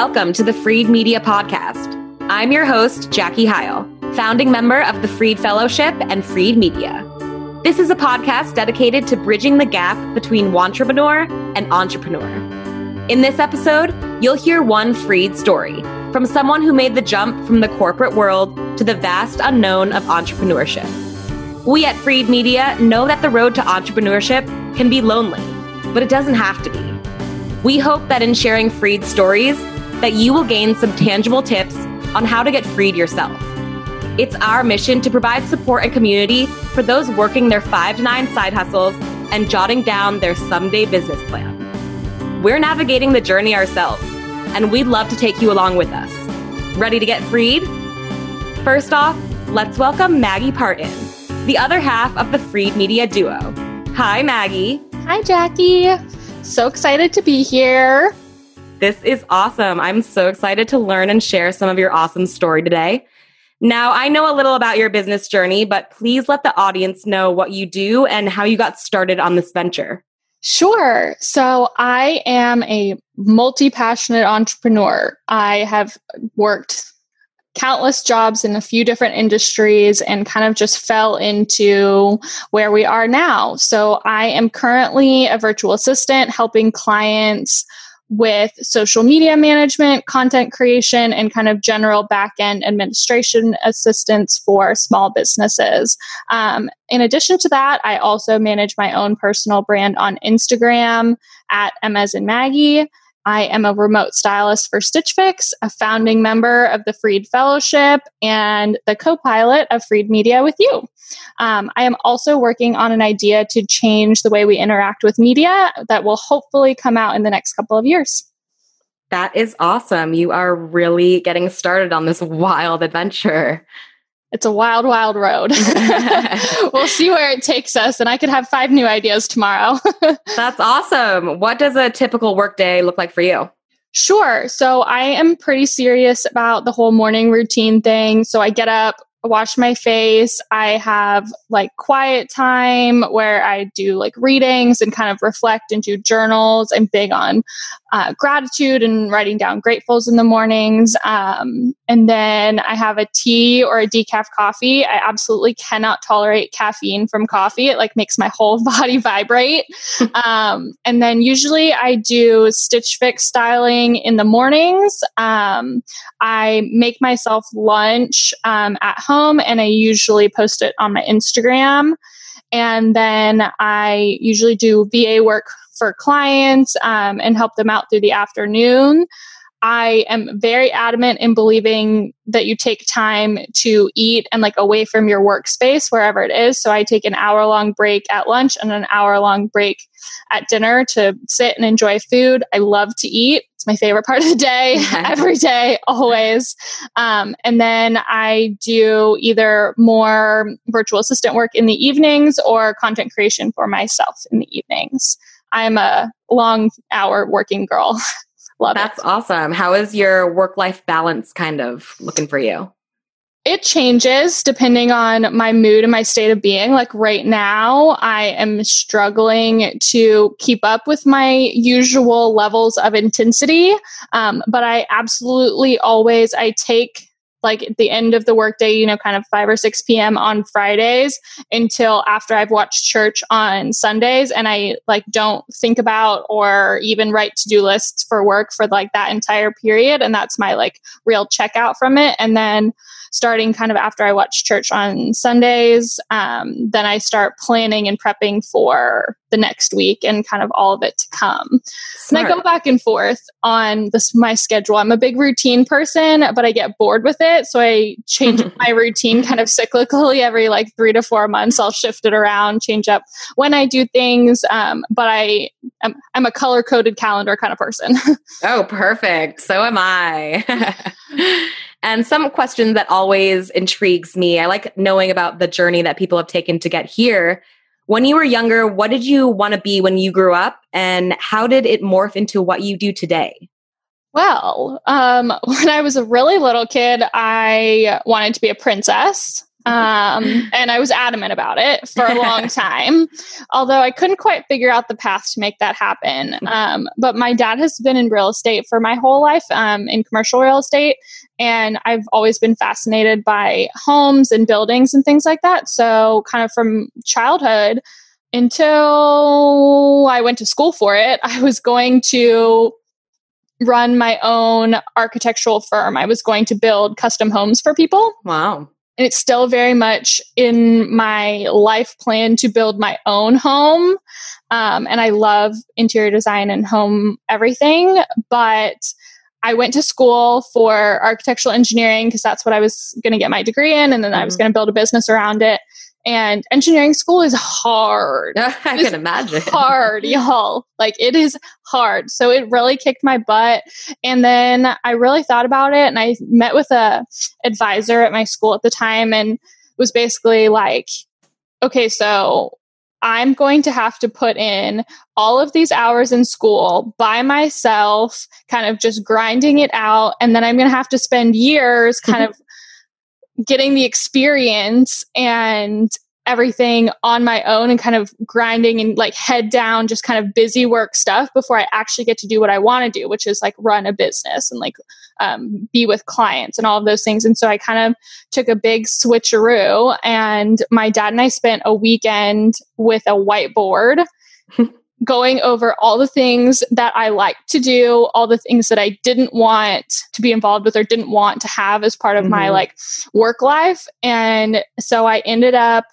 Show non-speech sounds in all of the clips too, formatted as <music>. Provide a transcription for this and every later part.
welcome to the Freed Media Podcast. I'm your host, Jackie Heil, founding member of the Freed Fellowship and Freed Media. This is a podcast dedicated to bridging the gap between entrepreneur and entrepreneur. In this episode, you'll hear one Freed story from someone who made the jump from the corporate world to the vast unknown of entrepreneurship. We at Freed Media know that the road to entrepreneurship can be lonely, but it doesn't have to be. We hope that in sharing freed stories, that you will gain some tangible tips on how to get freed yourself. It's our mission to provide support and community for those working their 5 to 9 side hustles and jotting down their someday business plan. We're navigating the journey ourselves, and we'd love to take you along with us. Ready to get freed? First off, let's welcome Maggie Parton, the other half of the Freed Media duo. Hi, Maggie. Hi, Jackie. So excited to be here. This is awesome. I'm so excited to learn and share some of your awesome story today. Now, I know a little about your business journey, but please let the audience know what you do and how you got started on this venture. Sure. So I am a multi passionate entrepreneur. I have worked countless jobs in a few different industries and kind of just fell into where we are now. So I am currently a virtual assistant helping clients with social media management, content creation, and kind of general back end administration assistance for small businesses. Um, in addition to that, I also manage my own personal brand on Instagram at Emma's and Maggie. I am a remote stylist for Stitch Fix, a founding member of the Freed Fellowship, and the co pilot of Freed Media with you. Um, I am also working on an idea to change the way we interact with media that will hopefully come out in the next couple of years. That is awesome. You are really getting started on this wild adventure it's a wild, wild road. <laughs> we'll see where it takes us, and I could have five new ideas tomorrow. <laughs> That's awesome. What does a typical workday look like for you? Sure. So I am pretty serious about the whole morning routine thing. So I get up, wash my face. I have like quiet time where I do like readings and kind of reflect and do journals. I'm big on uh, gratitude and writing down gratefuls in the mornings. Um, and then I have a tea or a decaf coffee. I absolutely cannot tolerate caffeine from coffee. It like makes my whole <laughs> body vibrate. um, and then usually I do Stitch Fix styling in the mornings. Um, I make myself lunch um, at home and I usually post it on my Instagram. And then I usually do VA work for clients um, and help them out through the afternoon. I am very adamant in believing that you take time to eat and like away from your workspace, wherever it is. So I take an hour long break at lunch and an hour long break at dinner to sit and enjoy food. I love to eat. It's my favorite part of the day, <laughs> <laughs> every day, always. Um, and then I do either more virtual assistant work in the evenings or content creation for myself in the evenings. I'm a long hour working girl. <laughs> Love That's it. awesome. How is your work life balance kind of looking for you? It changes depending on my mood and my state of being. Like right now, I am struggling to keep up with my usual levels of intensity. Um, but I absolutely always I take like at the end of the workday, you know, kind of 5 or 6 p.m. on Fridays until after I've watched church on Sundays. And I like don't think about or even write to do lists for work for like that entire period. And that's my like real checkout from it. And then starting kind of after I watch church on Sundays. Um, then I start planning and prepping for the next week and kind of all of it to come. Smart. And I go back and forth on this my schedule. I'm a big routine person, but I get bored with it, so I change <laughs> my routine kind of cyclically every like three to four months. I'll shift it around, change up when I do things. Um, but I am, I'm a color coded calendar kind of person. <laughs> oh, perfect. So am I. <laughs> And some question that always intrigues me, I like knowing about the journey that people have taken to get here. When you were younger, what did you want to be when you grew up? And how did it morph into what you do today? Well, um, <laughs> when I was a really little kid, I wanted to be a princess. Um, and I was adamant about it for a long <laughs> time, although I couldn't quite figure out the path to make that happen. Um, but my dad has been in real estate for my whole life, um, in commercial real estate. And I've always been fascinated by homes and buildings and things like that. So, kind of from childhood until I went to school for it, I was going to run my own architectural firm. I was going to build custom homes for people. Wow. And it's still very much in my life plan to build my own home. Um, and I love interior design and home everything. But I went to school for architectural engineering because that's what I was going to get my degree in. And then mm-hmm. I was mm-hmm. going to build a business around it. And engineering school is hard. <laughs> I can imagine. <laughs> Hard, y'all. Like it is hard. So it really kicked my butt. And then I really thought about it and I met with a advisor at my school at the time and was basically like, okay, so I'm going to have to put in all of these hours in school by myself, kind of just grinding it out. And then I'm going to have to spend years kind <laughs> of getting the experience and everything on my own and kind of grinding and like head down, just kind of busy work stuff before I actually get to do what I want to do, which is like run a business and like um, be with clients and all of those things. And so I kind of took a big switcheroo, and my dad and I spent a weekend with a whiteboard. <laughs> going over all the things that I like to do, all the things that I didn't want to be involved with or didn't want to have as part of mm-hmm. my like work life. And so I ended up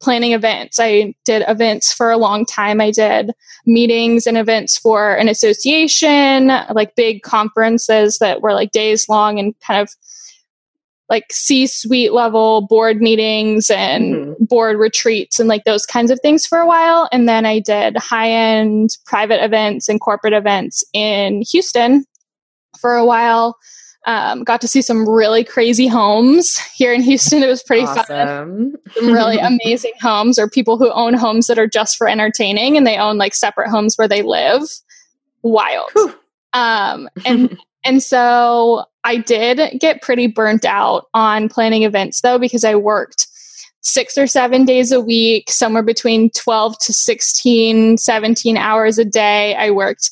planning events. I did events for a long time. I did meetings and events for an association, like big conferences that were like days long and kind of like C suite level board meetings and mm-hmm. board retreats and like those kinds of things for a while. And then I did high end private events and corporate events in Houston for a while. Um, got to see some really crazy homes <laughs> here in Houston. It was pretty awesome. fun. Some really <laughs> amazing homes or people who own homes that are just for entertaining and they own like separate homes where they live. Wild. Um, and <laughs> and so I did get pretty burnt out on planning events though, because I worked six or seven days a week, somewhere between 12 to 16, 17 hours a day. I worked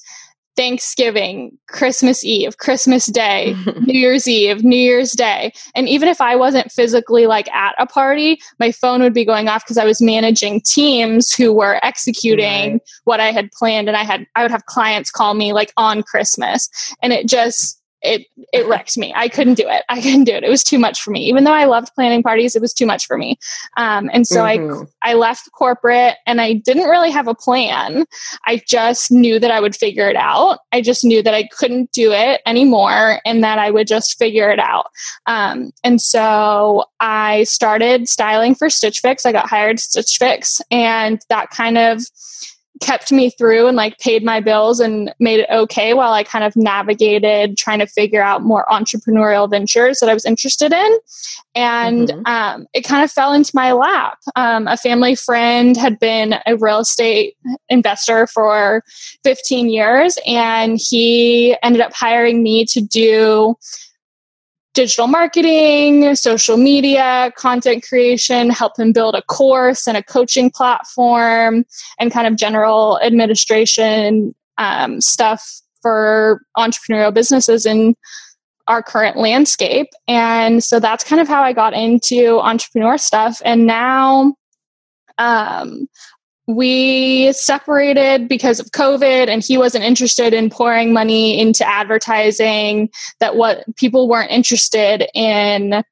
Thanksgiving, Christmas Eve, Christmas Day, <laughs> New Year's Eve, New Year's Day. And even if I wasn't physically like at a party, my phone would be going off because I was managing teams who were executing right. what I had planned and I had I would have clients call me like on Christmas. And it just it it wrecked me. I couldn't do it. I couldn't do it. It was too much for me. Even though I loved planning parties, it was too much for me. Um, and so mm-hmm. I I left corporate, and I didn't really have a plan. I just knew that I would figure it out. I just knew that I couldn't do it anymore, and that I would just figure it out. Um, and so I started styling for Stitch Fix. I got hired Stitch Fix, and that kind of kept me through and like paid my bills and made it okay while I kind of navigated trying to figure out more entrepreneurial ventures that I was interested in. And mm-hmm. um, it kind of fell into my lap. Um, a family friend had been a real estate investor for 15 years, and he ended up hiring me to do digital marketing, social media, content creation, help him build a course and a coaching platform, and kind of general administration um, stuff for entrepreneurial businesses in our current landscape. And so that's kind of how I got into entrepreneur stuff. And now um, we separated because of covid and he wasn't interested in pouring money into advertising that what people weren't interested in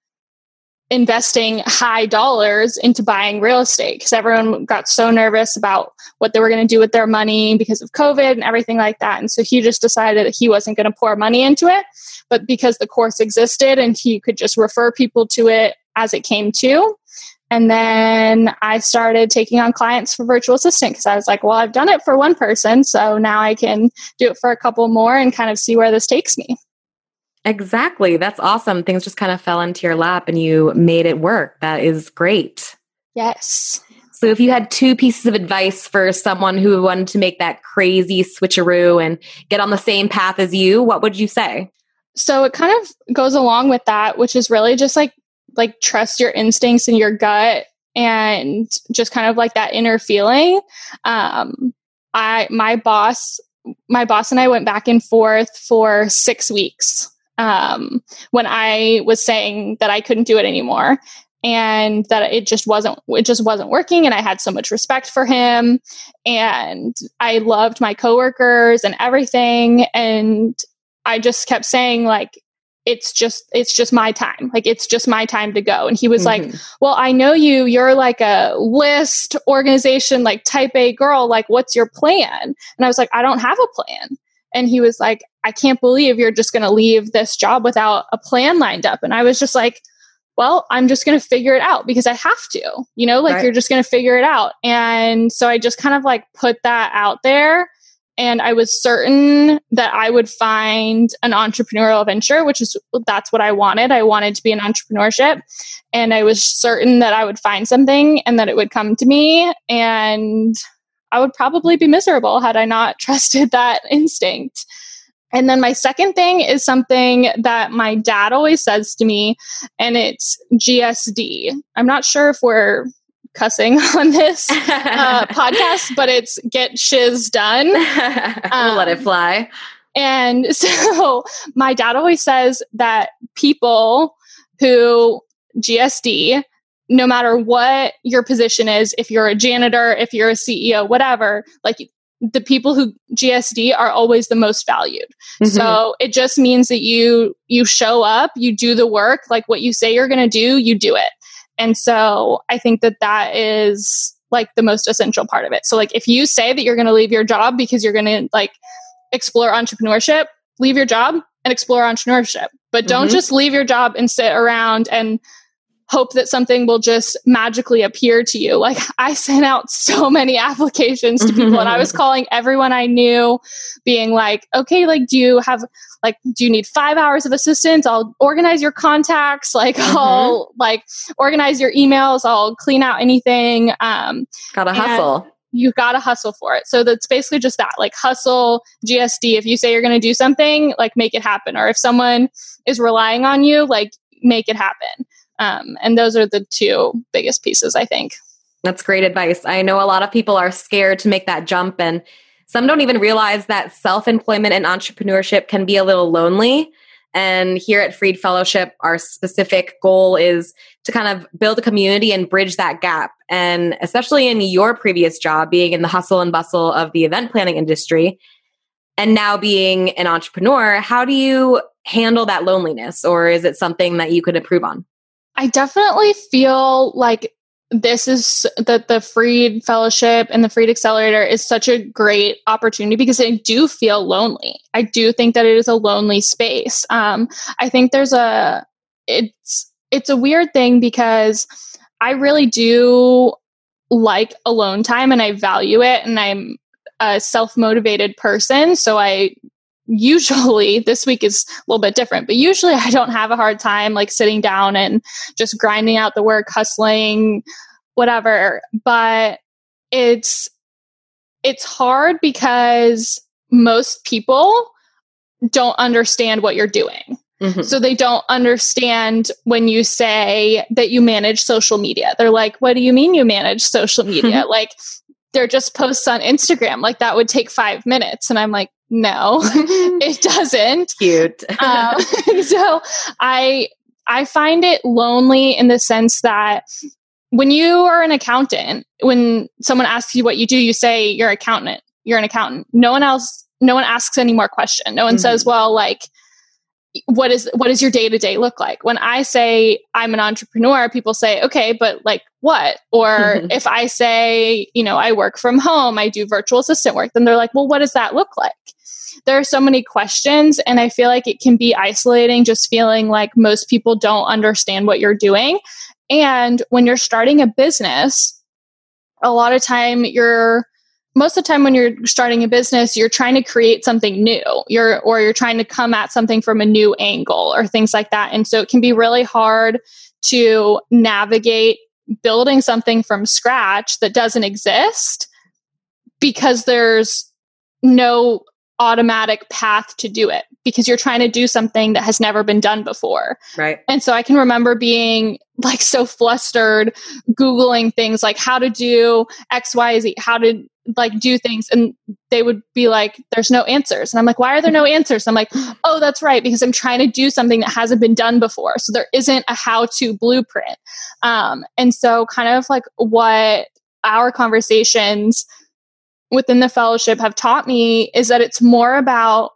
investing high dollars into buying real estate because everyone got so nervous about what they were going to do with their money because of covid and everything like that. And so he just decided that he wasn't going to pour money into it. But because the course existed and he could just refer people to it as it came to and then I started taking on clients for virtual assistant because I was like, well, I've done it for one person, so now I can do it for a couple more and kind of see where this takes me. Exactly. That's awesome. Things just kind of fell into your lap and you made it work. That is great. Yes. So, if you had two pieces of advice for someone who wanted to make that crazy switcheroo and get on the same path as you, what would you say? So, it kind of goes along with that, which is really just like like trust your instincts and your gut and just kind of like that inner feeling. Um, I my boss my boss and I went back and forth for six weeks um, when I was saying that I couldn't do it anymore and that it just wasn't it just wasn't working and I had so much respect for him and I loved my coworkers and everything and I just kept saying like it's just it's just my time. Like it's just my time to go. And he was mm-hmm. like well i know you you're like a list organization like type a girl like what's your plan? And i was like i don't have a plan. And he was like i can't believe you're just going to leave this job without a plan lined up. And i was just like well i'm just going to figure it out because i have to you know like right. you're just going to figure it out. And so i just kind of like put that out there and I was certain that I would find an entrepreneurial venture, which is that's what I wanted. I wanted to be an entrepreneurship, and I was certain that I would find something and that it would come to me, and I would probably be miserable had I not <laughs> trusted that instinct. And then my second thing is something that my dad always says to me, and it's GSD. I'm not sure if we're cussing <laughs> on this uh, <laughs> podcast, but it's get shiz done. <laughs> Um, let it um, fly. And so my dad always says that people who GSD, no matter what your position is, if you're a janitor, if you're a CEO, whatever, like the people who GSD are always the most valued. Mm-hmm. So it just means that you you show up, you do the work, like what you say you're going to do, you do it. And so I think that that is like the most essential part of it. So like if you say that you're going to leave your job because you're going to like explore entrepreneurship, leave your job and explore entrepreneurship. But don't mm-hmm. just leave your job and sit around and hope that something will just magically appear to you. Like I sent out so many <laughs> applications to people and I was <laughs> calling everyone I knew being like, "Okay, like do you have like do you need five hours of assistance? I'll organize your contacts like <laughs> mm-hmm. i'll like organize your emails i'll clean out anything um gotta hustle. you gotta hustle for it. So that's basically just that like hustle gsd if you say you're gonna do something like make it happen or if someone is relying on you like make it happen um, and those are the two biggest pieces i think that's great advice i know a lot of people are scared to make that jump and some don't even realize that self employment and entrepreneurship can be a little lonely. And here at Freed Fellowship, our specific goal is to kind of build a community and bridge that gap. And especially in your previous job, being in the hustle and bustle of the event planning industry, and now being an entrepreneur, how do you handle that loneliness? Or is it something that you could improve on? I definitely feel like this is that the freed fellowship and the freed accelerator is such a great opportunity because i do feel lonely. I do think that it is a lonely space. Um, i think there's a it's it's a weird thing because i really do like alone time and i value it and i'm a self-motivated person. So i usually <laughs> this week is a little bit different but usually i don't have a hard time like sitting down and just grinding out the work hustling whatever but it's it's hard because most people don't understand what you're doing mm-hmm. so they don't understand when you say that you manage social media they're like what do you mean you manage social media <laughs> like they're just posts on Instagram. Like that would take five minutes. And I'm like, no, <laughs> it doesn't. Cute. <laughs> um, <laughs> so I, I find it lonely in the sense that when you are an accountant, when someone asks you what you do, you say you're accountant. You're an accountant. No one else, no one asks any more question. No one mm-hmm. says, well, like, what is what does your day to day look like? When i say i'm an entrepreneur people say okay but like what? Or mm-hmm. if i say you know i work from home i do virtual assistant work then they're like well what does that look like? There are so many questions and i feel like it can be isolating just feeling like most people don't understand what you're doing. And when you're starting a business a lot of time you're most of the time when you're starting a business you're trying to create something new you're or you're trying to come at something from a new angle or things like that and so it can be really hard to navigate building something from scratch that doesn't exist because there's no automatic path to do it because you're trying to do something that has never been done before. Right. And so I can remember being like so flustered googling things like how to do xyz how to like do things and they would be like there's no answers and i'm like why are there no answers i'm like oh that's right because i'm trying to do something that hasn't been done before so there isn't a how to blueprint um, and so kind of like what our conversations within the fellowship have taught me is that it's more about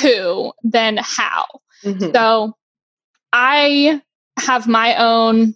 who than how. Mm-hmm. So I have my own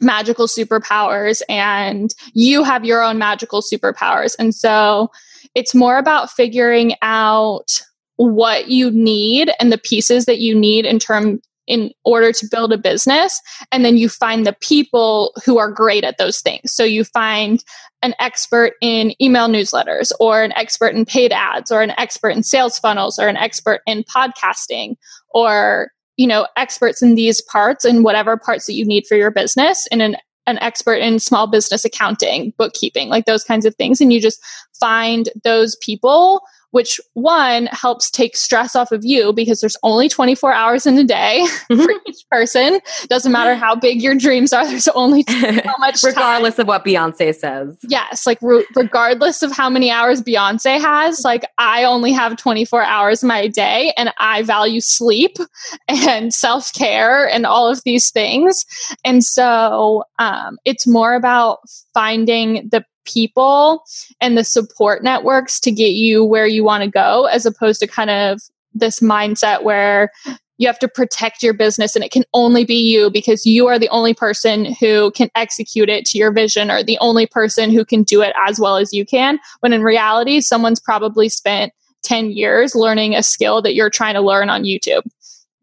magical superpowers and you have your own magical superpowers. And so it's more about figuring out what you need and the pieces that you need in term in order to build a business and then you find the people who are great at those things so you find an expert in email newsletters or an expert in paid ads or an expert in sales funnels or an expert in podcasting or you know experts in these parts and whatever parts that you need for your business and an an expert in small business accounting bookkeeping like those kinds of things. And you just find those people which one helps take stress off of you because there's only 24 hours in a day <laughs> mm-hmm. for each person. Doesn't matter how big your dreams are, there's only <laughs> so much regardless time. of what Beyonce says. Yes, like re- regardless of how many hours Beyonce has, like I only have 24 hours in my day and I value sleep <laughs> and self-care and all of these things. And so um, it's more about finding the people and the support networks to get you where you want to go, as opposed to kind of this mindset where you have to protect your business and it can only be you because you are the only person who can execute it to your vision or the only person who can do it as well as you can. When in reality, someone's probably spent 10 years learning a skill that you're trying to learn on YouTube.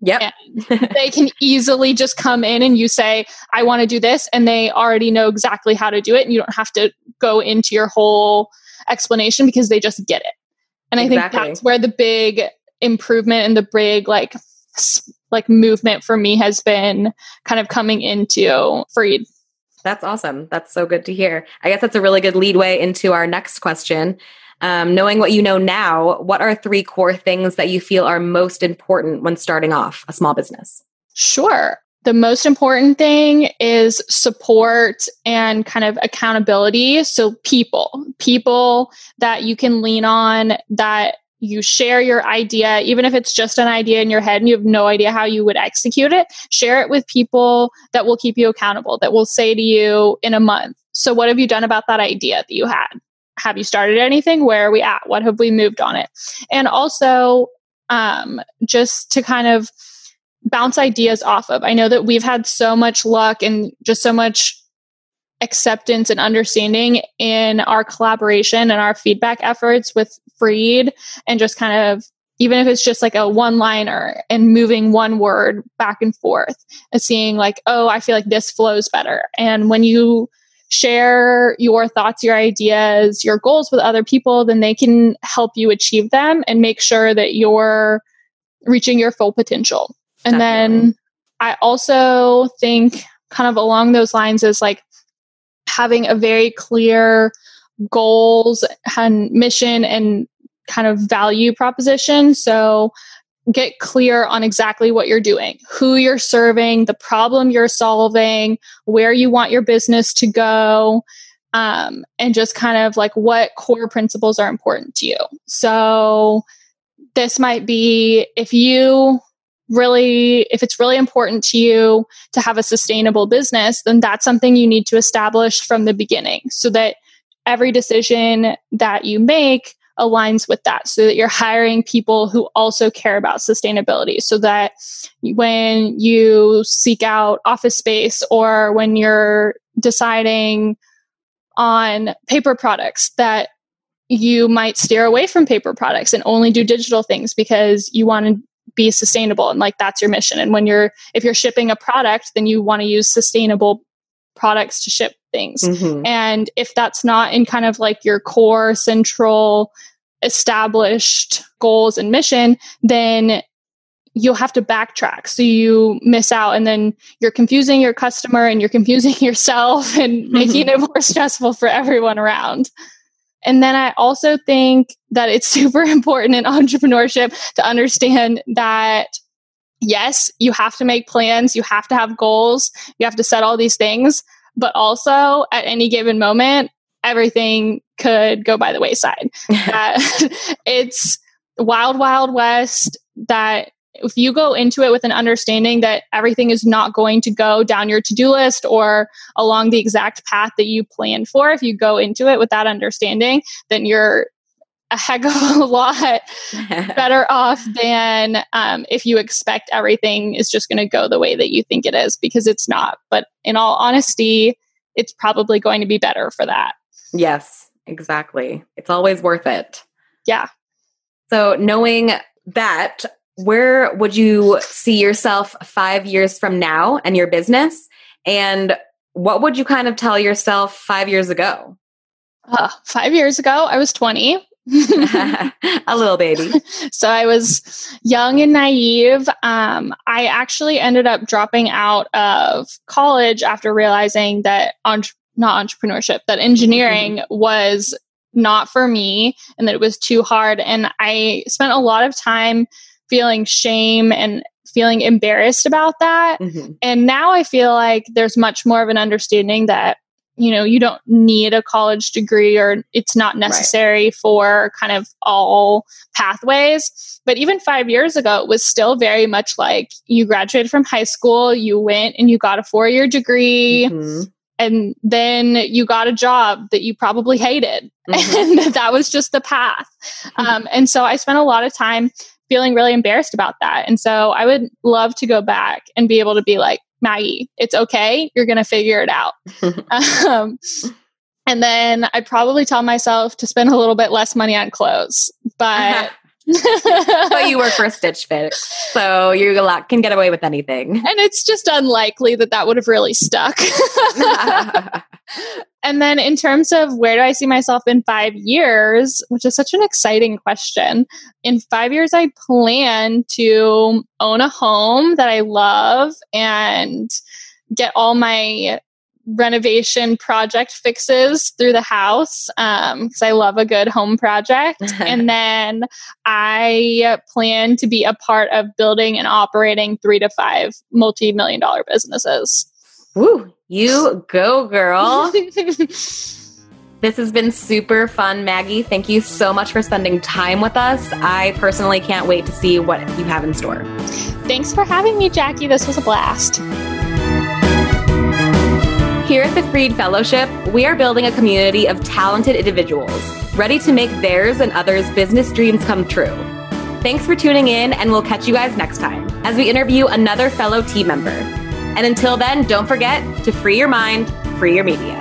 Yep. they can easily just come in and you say, I want to do this. And they already know exactly how to do it. And you don't have to go into your whole explanation because they just get it. And I exactly. think that's where the big improvement and the big like like movement for me has been kind of coming into Freed. That's awesome. That's so good to hear. I guess that's a really good lead way into our next question. Um, knowing what you know now, what are three core things that you feel are most important when starting off a small business? Sure. The most important thing is support and kind of accountability. So, people, people that you can lean on, that you share your idea, even if it's just an idea in your head and you have no idea how you would execute it, share it with people that will keep you accountable, that will say to you in a month, So, what have you done about that idea that you had? Have you started anything? Where are we at? What have we moved on it? And also, um, just to kind of bounce ideas off of. I know that we've had so much luck and just so much acceptance and understanding in our collaboration and our feedback efforts with Freed and just kind of even if it's just like a one liner and moving one word back and forth and seeing like oh i feel like this flows better and when you share your thoughts, your ideas, your goals with other people, then they can help you achieve them and make sure that you're reaching your full potential. And Definitely. then I also think, kind of along those lines, is like having a very clear goals and mission and kind of value proposition. So get clear on exactly what you're doing, who you're serving, the problem you're solving, where you want your business to go, um, and just kind of like what core principles are important to you. So, this might be if you really if it's really important to you to have a sustainable business then that's something you need to establish from the beginning so that every decision that you make aligns with that so that you're hiring people who also care about sustainability so that when you seek out office space or when you're deciding on paper products that you might steer away from paper products and only do digital things because you want to be sustainable and like that's your mission. And when you're if you're shipping a product then you want to use sustainable products to ship things. Mm-hmm. And if that's not in kind of like your core central established goals and mission, then you'll have to backtrack. So you miss out and then you're confusing your customer and you're confusing <laughs> yourself and making it more <laughs> stressful for everyone around. And then I also think that it's <laughs> super important in entrepreneurship to understand that yes, you have to make plans, you have to have goals, you have to set all these things, but also at any given moment, everything could go by the wayside. <laughs> uh, it's wild, wild west that if you go into it with an understanding that everything is not going to go down your to do list or along the exact path that you planned for, if you go into it with that understanding, then you're a heck of a <laughs> lot better off than um, if you expect everything is just going to go the way that you think it is because it's not. But in all honesty, it's probably going to be better for that. Yes, exactly. It's always worth it. Yeah. So, knowing that, where would you see yourself five years from now and your business? And what would you kind of tell yourself five years ago? Uh, five years ago, I was 20. <laughs> a little baby. <laughs> So I was young and naive. Um, I actually ended up dropping out of college after realizing that entre- not entrepreneurship, that engineering mm-hmm. was not for me and that it was too hard. And I spent a lot of time feeling shame and feeling embarrassed about that. Mm-hmm. And now I feel like there's much more of an understanding that you know you don't need a college degree or it's not necessary right. for kind of all pathways but even 5 years ago it was still very much like you graduated from high school you went and you got a 4 year degree mm-hmm. and then you got a job that you probably hated <laughs> mm-hmm. and that was just the path um, and so i spent a lot of time feeling really embarrassed about that and so i would love to go back and be able to be like Maggie, it's okay. You're going to figure it out. <laughs> um, and then I'd probably tell myself to spend a little bit less money on clothes. But. <laughs> but you work for a Stitch Fix, so you can get away with anything. And it's just unlikely that that would have really stuck. <laughs> and then, in terms of where do I see myself in five years, which is such an exciting question, in five years, I plan to own a home that I love and get all my renovation project fixes through the house because um, I love a good home project. <laughs> and then I plan to be a part of building and operating three to five multi million dollar businesses. Woo, you go, girl. <laughs> this has been super fun, Maggie. Thank you so much for spending time with us. I personally can't wait to see what you have in store. Thanks for having me, Jackie. This was a blast. Here at the Freed Fellowship, we are building a community of talented individuals ready to make theirs and others' business dreams come true. Thanks for tuning in, and we'll catch you guys next time as we interview another fellow team member. And until then, don't forget to free your mind, free your media.